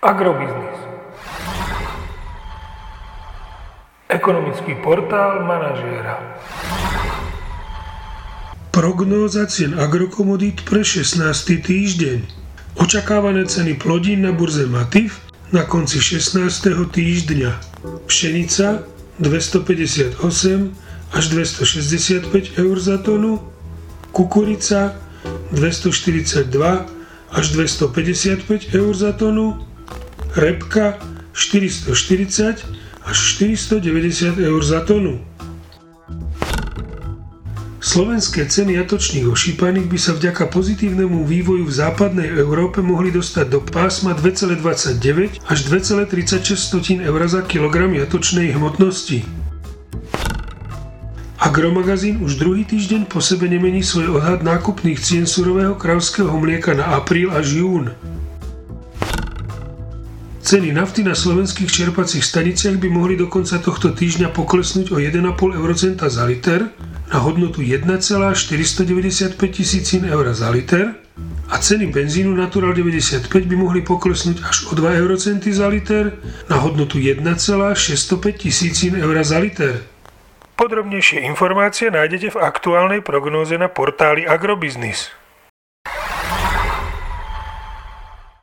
Agrobiznis. Ekonomický portál manažéra. Prognóza cien agrokomodít pre 16. týždeň. Očakávané ceny plodín na burze Matif na konci 16. týždňa. Pšenica 258 až 265 eur za tonu, kukurica 242 až 255 eur za tonu, repka 440 až 490 eur za tonu. Slovenské ceny jatočných ošípaných by sa vďaka pozitívnemu vývoju v západnej Európe mohli dostať do pásma 2,29 až 2,36 eur za kilogram jatočnej hmotnosti. Agromagazín už druhý týždeň po sebe nemení svoj odhad nákupných cien surového kravského mlieka na apríl až jún. Ceny nafty na slovenských čerpacích staniciach by mohli do konca tohto týždňa poklesnúť o 1,5 eurocenta za liter na hodnotu 1,495 tisícin eur za liter a ceny benzínu Natural 95 by mohli poklesnúť až o 2 eurocenty za liter na hodnotu 1,605 tisícin eur za liter. Podrobnejšie informácie nájdete v aktuálnej prognóze na portáli Agrobiznis.